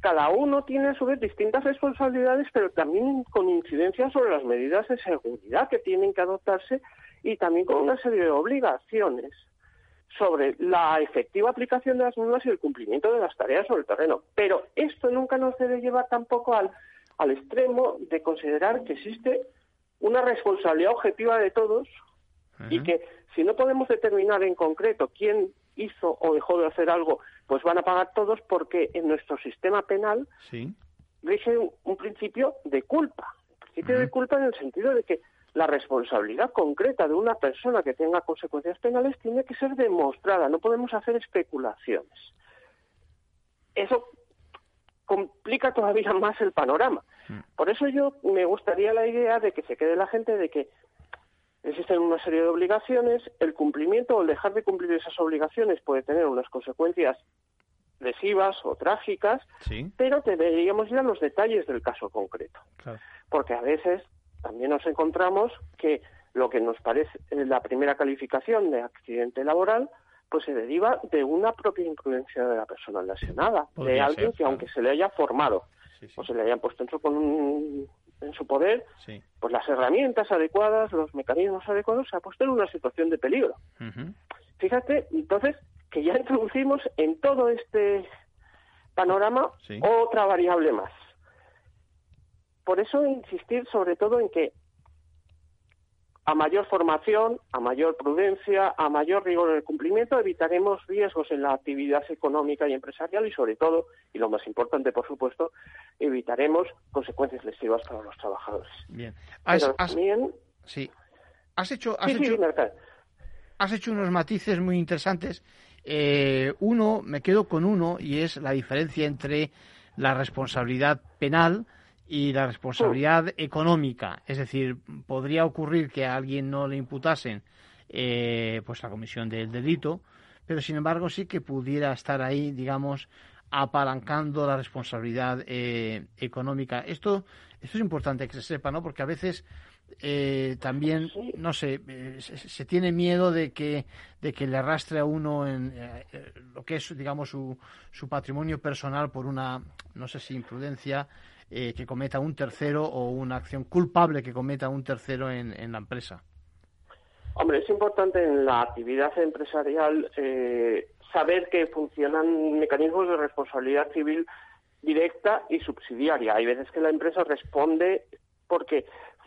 Cada uno tiene a su vez distintas responsabilidades, pero también con incidencia sobre las medidas de seguridad que tienen que adoptarse y también con una serie de obligaciones sobre la efectiva aplicación de las normas y el cumplimiento de las tareas sobre el terreno. Pero esto nunca nos debe llevar tampoco al, al extremo de considerar que existe una responsabilidad objetiva de todos y que si no podemos determinar en concreto quién hizo o dejó de hacer algo, pues van a pagar todos porque en nuestro sistema penal sí. rige un, principio de culpa. El principio de culpa en el sentido de que la responsabilidad concreta de una persona que tenga consecuencias penales tiene que ser demostrada, no podemos hacer especulaciones. Eso complica todavía más el panorama. Mm. Por eso yo me gustaría la idea de que se quede la gente de que existen una serie de obligaciones, el cumplimiento o el dejar de cumplir esas obligaciones puede tener unas consecuencias lesivas o trágicas, pero deberíamos ir a los detalles del caso concreto. Porque a veces también nos encontramos que lo que nos parece eh, la primera calificación de accidente laboral pues se deriva de una propia imprudencia de la persona lesionada, de alguien que aunque se le haya formado o se le hayan puesto en su, en su poder, pues las herramientas adecuadas, los mecanismos adecuados, se ha puesto en una situación de peligro. Fíjate, entonces, que ya introducimos en todo este panorama otra variable más. Por eso insistir sobre todo en que a mayor formación, a mayor prudencia, a mayor rigor en el cumplimiento, evitaremos riesgos en la actividad económica y empresarial y, sobre todo, y lo más importante, por supuesto, evitaremos consecuencias lesivas para los trabajadores. Bien. Has, sí. Has hecho, has, hecho, has hecho unos matices muy interesantes Eh, uno, me quedo con uno y es la diferencia entre la responsabilidad penal y la responsabilidad económica. Es decir, podría ocurrir que a alguien no le imputasen eh, pues la comisión del delito, pero sin embargo sí que pudiera estar ahí, digamos, apalancando la responsabilidad eh, económica. Esto, esto es importante que se sepa, ¿no? Porque a veces eh, también, no sé, eh, se, tiene miedo de que, de que le arrastre a uno en lo que es, digamos, su, su patrimonio personal por una, no sé si imprudencia que cometa un tercero o una acción culpable que cometa un tercero en, en la empresa. Hombre, es importante en la actividad empresarial eh, saber que funcionan mecanismos de responsabilidad civil directa y subsidiaria. Hay veces que la empresa responde porque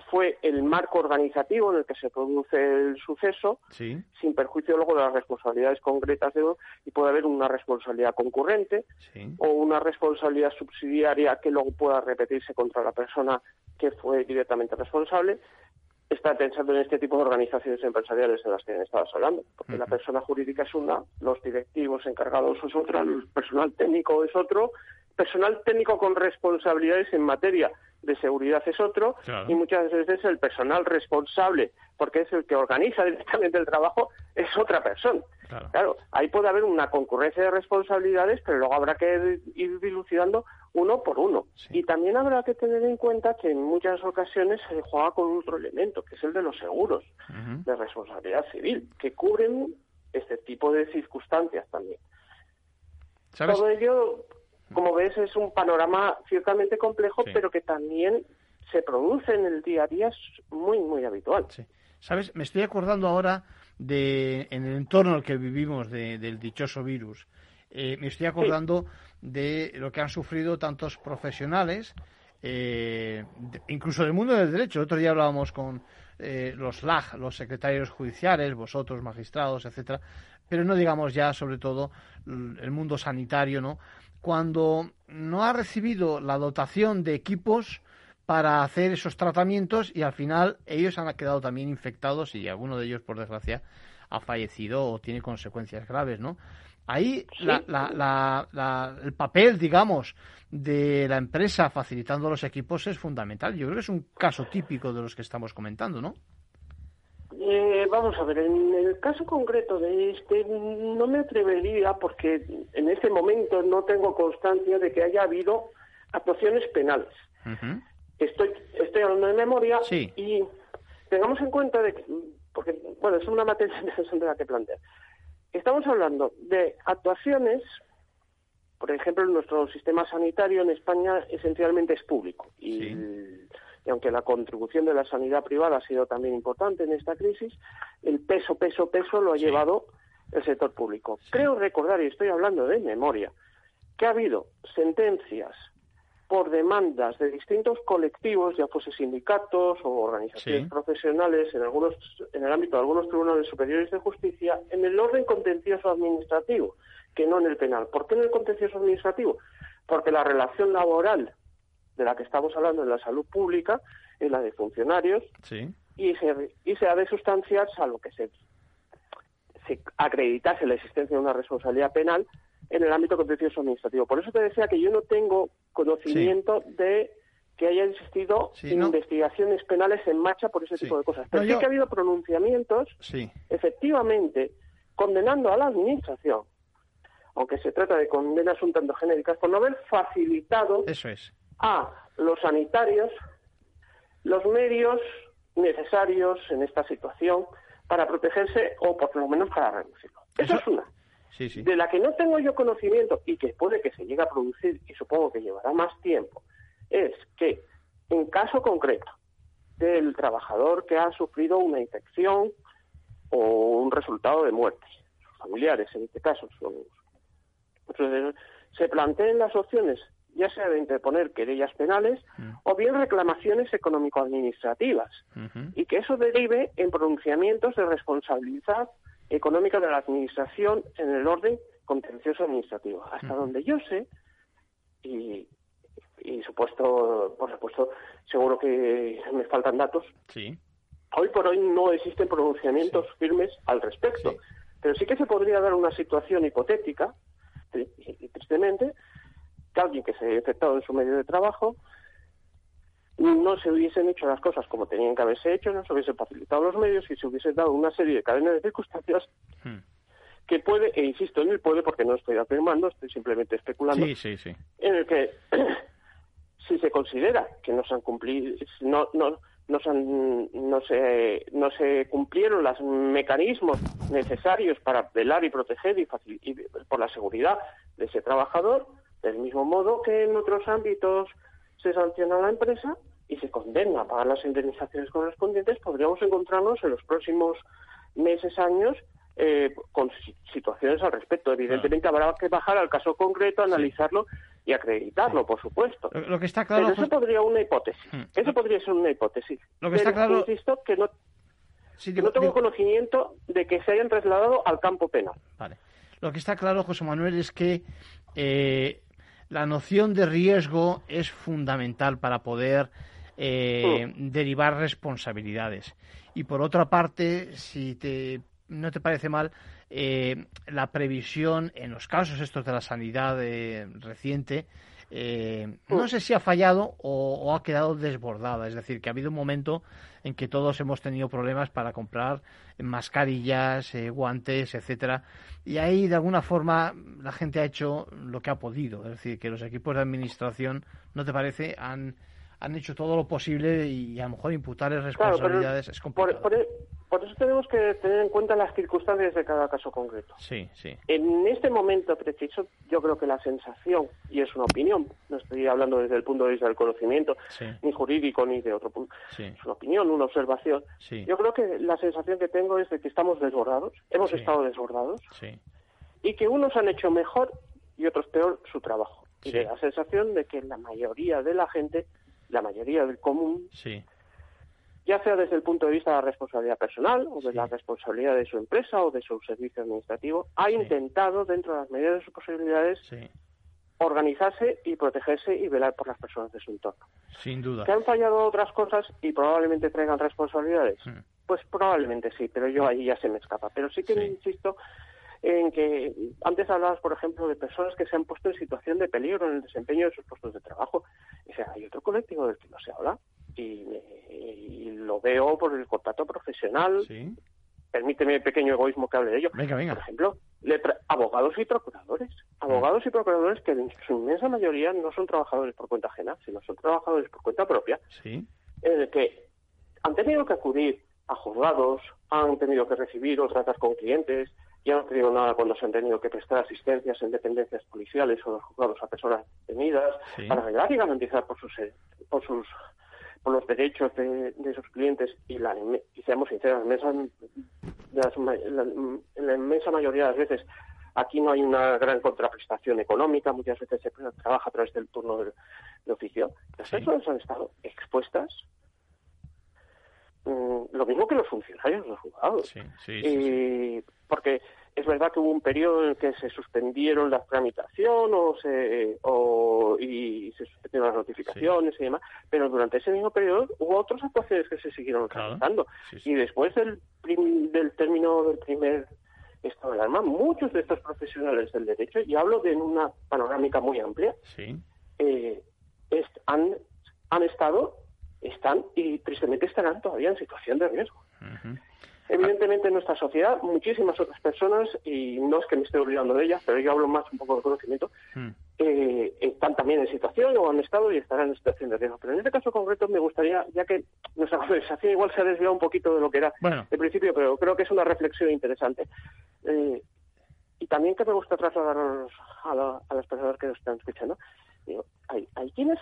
fue el marco organizativo en el que se produce el suceso, sin perjuicio luego de las responsabilidades concretas de uno, y puede haber una responsabilidad concurrente o una responsabilidad subsidiaria que luego pueda repetirse contra la persona que fue directamente responsable. Está pensando en este tipo de organizaciones empresariales en las que estabas hablando, porque la persona jurídica es una, los directivos encargados es otra, el personal técnico es otro, personal técnico con responsabilidades en materia de seguridad es otro y muchas veces el personal responsable, porque es el que organiza directamente el trabajo, es otra persona. Claro. ahí puede haber una concurrencia de responsabilidades, pero luego habrá que ir dilucidando uno por uno. Y también habrá que tener en cuenta que en muchas ocasiones se juega con otro elemento, que es el de los seguros de responsabilidad civil, que cubren este tipo de circunstancias también. Todo ello, como ves, es un panorama ciertamente complejo, pero que también se produce en el día a día, es muy, muy habitual. ¿Sabes? Me estoy acordando ahora de, en el entorno en el que vivimos del dichoso virus, eh, me estoy acordando de lo que han sufrido tantos profesionales, eh, incluso del mundo del derecho. El otro día hablábamos con eh, los LAG, los secretarios judiciales, vosotros, magistrados, etcétera, pero no digamos ya sobre todo el mundo sanitario, ¿no? Cuando no ha recibido la dotación de equipos para hacer esos tratamientos y al final ellos han quedado también infectados y alguno de ellos, por desgracia, ha fallecido o tiene consecuencias graves, ¿no? Ahí el papel, digamos, de la empresa facilitando los equipos es fundamental. Yo creo que es un caso típico de los que estamos comentando, ¿no? Eh, vamos a ver, en el caso concreto de este, no me atrevería porque en este momento no tengo constancia de que haya habido actuaciones penales. Estoy, estoy hablando de memoria y tengamos en cuenta de que, porque, bueno, es una materia interesante la que plantear. Estamos hablando de actuaciones, por ejemplo, nuestro sistema sanitario en España esencialmente es público y, aunque la contribución de la sanidad privada ha sido también importante en esta crisis, el peso, peso, peso lo ha llevado el sector público. Creo recordar, y estoy hablando de memoria, que ha habido sentencias por demandas de distintos colectivos, ya fuese sindicatos o organizaciones profesionales en algunos en el ámbito de algunos tribunales superiores de justicia en el orden contencioso administrativo, que no en el penal. ¿Por qué en el contencioso administrativo? Porque la relación laboral de la que estamos hablando en la salud pública es la de funcionarios y se y se ha de sustanciar salvo que se se acreditase la existencia de una responsabilidad penal en el ámbito contencioso administrativo. Por eso te decía que yo no tengo conocimiento de que haya existido investigaciones penales en marcha por ese tipo de cosas. Pero sí que ha habido pronunciamientos, efectivamente, condenando a la Administración, aunque se trata de condenas un tanto genéricas, por no haber facilitado a los sanitarios los medios necesarios en esta situación para protegerse o por lo menos para reducirlo. Eso es una de la que no tengo yo conocimiento y que puede que se llegue a producir y supongo que llevará más tiempo, es que en caso concreto del trabajador que ha sufrido una infección o un resultado de muerte, sus familiares en este caso, son, se planteen las opciones ya sea de interponer querellas penales mm. o bien reclamaciones económico-administrativas y que eso derive en pronunciamientos de responsabilidad económica de la Administración en el orden contencioso administrativo. Hasta donde yo sé, y, y supuesto, por supuesto, seguro que me faltan datos, sí. Hoy por hoy no existen pronunciamientos firmes al respecto, pero sí que se podría dar una situación hipotética, y tristemente, que alguien que se haya infectado en su medio de trabajo no se hubiesen hecho las cosas como tenían que haberse hecho, no se hubiesen facilitado los medios y se hubiesen dado una serie de cadenas de circunstancias hmm. que puede, e insisto en el puede porque no estoy afirmando, estoy simplemente especulando, en el que si se considera que no se han cumplido, no, no, no se, no, se, no se cumplieron los mecanismos necesarios para velar y proteger y, y por la seguridad de ese trabajador, del mismo modo que en otros ámbitos se sanciona a la empresa y se condena a pagar las indemnizaciones correspondientes, podríamos encontrarnos en los próximos meses, años, eh, con situaciones al respecto. Evidentemente habrá que bajar al caso concreto, analizarlo y acreditarlo, por supuesto. Lo que está claro... Pero eso podría una hipótesis. Hmm. Eso podría ser una hipótesis. Lo que está claro... Insisto que no, no tengo conocimiento de que se hayan trasladado al campo penal. Vale. Lo que está claro, José Manuel, es que eh, la noción de riesgo es fundamental para poder eh, mm. derivar responsabilidades. Y por otra parte, si te, no te parece mal, eh, la previsión en los casos estos de la sanidad eh, reciente, no mm. sé si ha fallado o, ha quedado desbordada. Es decir, que ha habido un momento en que todos hemos tenido problemas para comprar mascarillas, guantes, etcétera. Y ahí, de alguna forma, la gente ha hecho lo que ha podido. Es decir, que los equipos de administración, ¿no te parece?, han han hecho todo lo posible y a lo mejor imputarles responsabilidades es complicado. Por, eso tenemos que tener en cuenta las circunstancias de cada caso concreto. Sí, sí. En este momento preciso, yo creo que la sensación, y es una opinión, no estoy hablando desde el punto de vista del conocimiento, ni jurídico ni de otro punto, es una opinión, una observación. Yo creo que la sensación que tengo es de que estamos desbordados, hemos estado desbordados, y que unos han hecho mejor y otros peor su trabajo. Y de la sensación de que la mayoría de la gente la mayoría del común, sí. ya sea desde el punto de vista de la responsabilidad personal o de la responsabilidad de su empresa o de su servicio administrativo, ha intentado, dentro de las medidas de sus posibilidades, organizarse y protegerse y velar por las personas de su entorno. Sin duda. ¿Que han fallado otras cosas y probablemente traigan responsabilidades? Hmm. Pues probablemente sí, pero yo ahí ya se me escapa. Pero sí que insisto en que antes hablabas, por ejemplo, de personas que se han puesto en situación de peligro en el desempeño de sus puestos de trabajo. O sea, hay otro colectivo del que no se habla y, lo veo por el contacto profesional. ¿Sí? Permíteme pequeño egoísmo que hable de ello. Venga, venga. Por ejemplo, abogados y procuradores. Abogados y procuradores que en su inmensa mayoría no son trabajadores por cuenta ajena, sino son trabajadores por cuenta propia. Sí. En el que han tenido que acudir a juzgados, han tenido que recibir o tratar con clientes, ya no te digo nada cuando se han tenido que prestar asistencias en dependencias policiales o los juzgados a personas detenidas para velar y garantizar por sus, eh, por sus por los derechos de, de sus clientes y, la, y seamos sinceros, en la, inmensa mayoría de las veces aquí no hay una gran contraprestación económica, muchas veces se trabaja a través del turno del, oficio. Las personas han estado expuestas mm, lo mismo que los funcionarios, los juzgados. y porque es verdad que hubo un periodo en el que se suspendieron la tramitación o se, o, y se suspendieron las notificaciones y demás, pero durante ese mismo periodo hubo otras actuaciones que se siguieron realizando. y después del, del término del primer estado de alarma, muchos de estos profesionales del derecho, y hablo de una panorámica muy amplia, eh, han, han estado, están y tristemente estarán todavía en situación de riesgo. Evidentemente en nuestra sociedad muchísimas otras personas, y no es que me esté olvidando de ellas, pero yo hablo más un poco de conocimiento, hmm. eh, están también en situación o han estado y estarán en situación de riesgo. Pero en este caso concreto me gustaría, ya que nuestra conversación igual se ha desviado un poquito de lo que era bueno. el principio, pero creo que es una reflexión interesante. Eh, y también que me gusta trasladar a, a, las personas que nos están escuchando. hay, hay quienes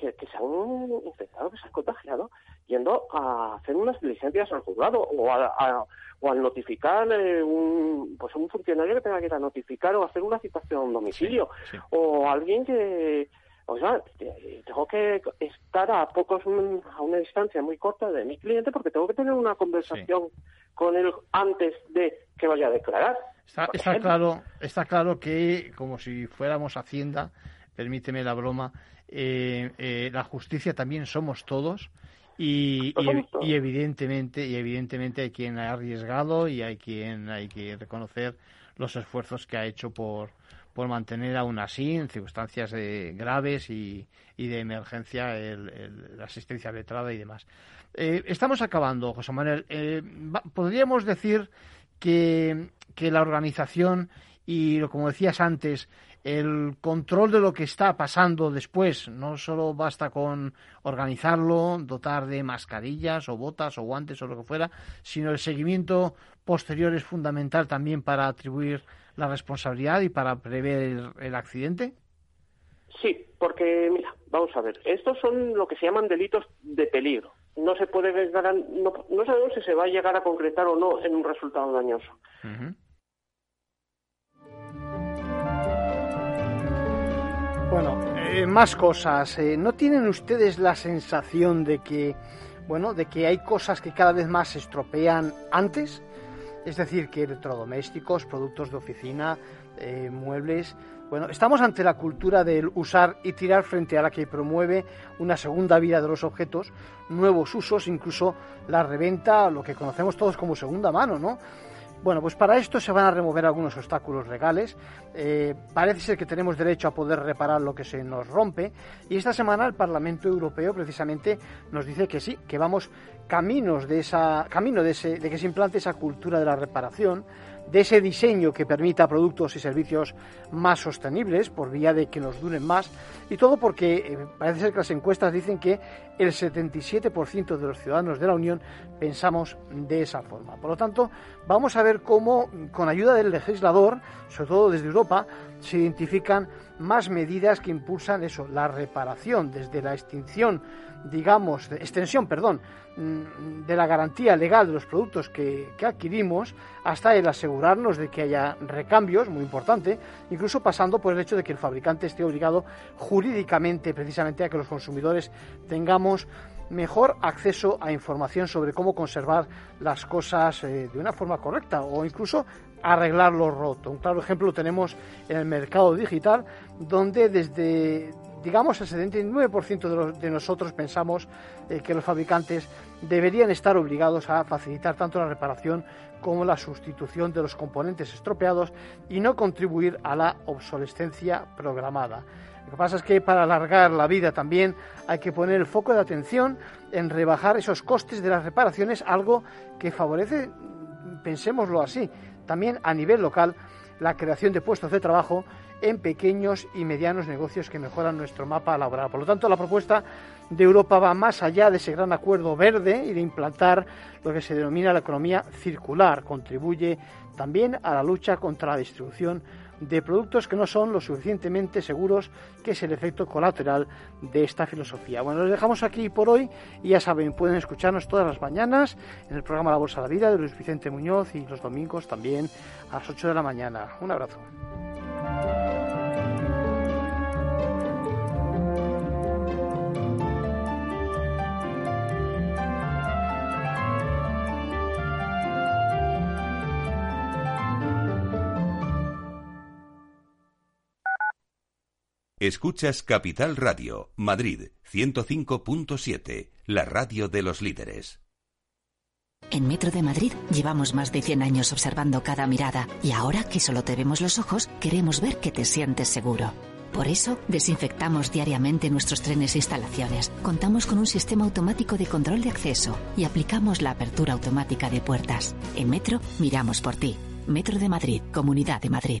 que, se han infectado, que se han contagiado, yendo a hacer unas diligencias al juzgado o, a, o al notificar eh, un, pues un funcionario que tenga que ir a notificar o hacer una citación a un domicilio o alguien que o sea, tengo que estar a pocos a una distancia muy corta de mi cliente porque tengo que tener una conversación con él antes de que vaya a declarar. Está, está claro, está claro que como si fuéramos Hacienda, permíteme la broma, eh, eh, la justicia también somos todos y, y, evidentemente y evidentemente hay quien ha arriesgado y hay quien hay que reconocer los esfuerzos que ha hecho por por mantener aún así en circunstancias graves y, y, de emergencia la asistencia letrada y demás. Eh, estamos acabando, José Manuel. Eh, podríamos decir que, que la organización y, como decías antes, el control de lo que está pasando después. No solo basta con organizarlo, dotar de mascarillas o botas o guantes o lo que fuera, sino el seguimiento posterior es fundamental también para atribuir la responsabilidad y para prever el, accidente. Sí, porque mira, vamos a ver, estos son lo que se llaman delitos de peligro. No se puede no, no sabemos si se va a llegar a concretar o no en un resultado dañoso. Bueno, eh, más cosas. Eh, ¿No tienen ustedes la sensación de que, bueno, de que hay cosas que cada vez más se estropean antes? Es decir, que electrodomésticos, productos de oficina, eh, muebles. Bueno, estamos ante la cultura del usar y tirar frente a la que promueve una segunda vida de los objetos, nuevos usos, incluso la reventa, lo que conocemos todos como segunda mano, ¿no? Bueno, pues para esto se van a remover algunos obstáculos legales. Eh, parece ser que tenemos derecho a poder reparar lo que se nos rompe. Y esta semana el Parlamento Europeo precisamente nos dice que sí, que vamos caminos de esa, camino de, ese, de que se implante esa cultura de la reparación de ese diseño que permita productos y servicios más sostenibles por vía de que nos duren más y todo porque eh, parece ser que las encuestas dicen que el 77% de los ciudadanos de la Unión pensamos de esa forma. Por lo tanto, vamos a ver cómo con ayuda del legislador, sobre todo desde Europa, se identifican más medidas que impulsan eso, la reparación desde la extinción digamos, extensión, perdón, mm, de la garantía legal de los productos que, adquirimos hasta el asegurarnos de que haya recambios, muy importante, incluso pasando por el hecho de que el fabricante esté obligado jurídicamente precisamente a que los consumidores tengamos mejor acceso a información sobre cómo conservar las cosas eh, de una forma correcta o incluso arreglar lo roto. Un claro ejemplo lo tenemos en el mercado digital, donde desde digamos el 79% de, nosotros pensamos eh, que los fabricantes deberían estar obligados a facilitar tanto la reparación como la sustitución de los componentes estropeados y no contribuir a la obsolescencia programada. Lo que pasa es que para alargar la vida también hay que poner el foco de atención en rebajar esos costes de las reparaciones, algo que favorece, pensémoslo así, también a nivel local la creación de puestos de trabajo en pequeños y medianos negocios que mejoran nuestro mapa laboral. Por lo tanto, la propuesta de Europa va más allá de ese gran acuerdo verde y de implantar lo que se denomina la economía circular. Contribuye también a la lucha contra la distribución de productos que no son lo suficientemente seguros, que es el efecto colateral de esta filosofía. Bueno, los dejamos aquí por hoy y ya saben, pueden escucharnos todas las mañanas en el programa La Bolsa de la Vida de Luis Vicente Muñoz y los domingos también a las 8 de la mañana. Un abrazo. Escuchas Capital Radio, Madrid 105.7, la radio de los líderes. En Metro de Madrid llevamos más de 100 años observando cada mirada y ahora que solo te vemos los ojos, queremos ver que te sientes seguro. Por eso, desinfectamos diariamente nuestros trenes e instalaciones. Contamos con un sistema automático de control de acceso y aplicamos la apertura automática de puertas. En Metro, miramos por ti. Metro de Madrid, Comunidad de Madrid.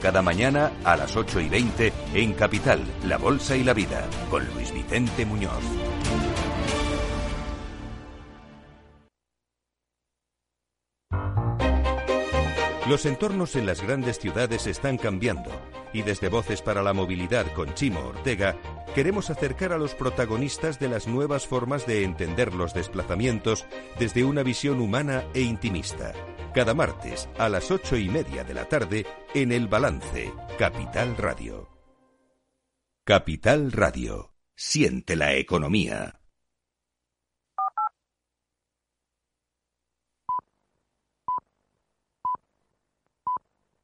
cada mañana a las 8 y 20 en Capital, La Bolsa y la Vida, con Luis Vicente Muñoz. Los entornos en las grandes ciudades están cambiando y desde Voces para la Movilidad con Chimo Ortega queremos acercar a los protagonistas de las nuevas formas de entender los desplazamientos desde una visión humana e intimista. Cada martes a las ocho y media de la tarde en El Balance, Capital Radio. Capital Radio. Siente la economía.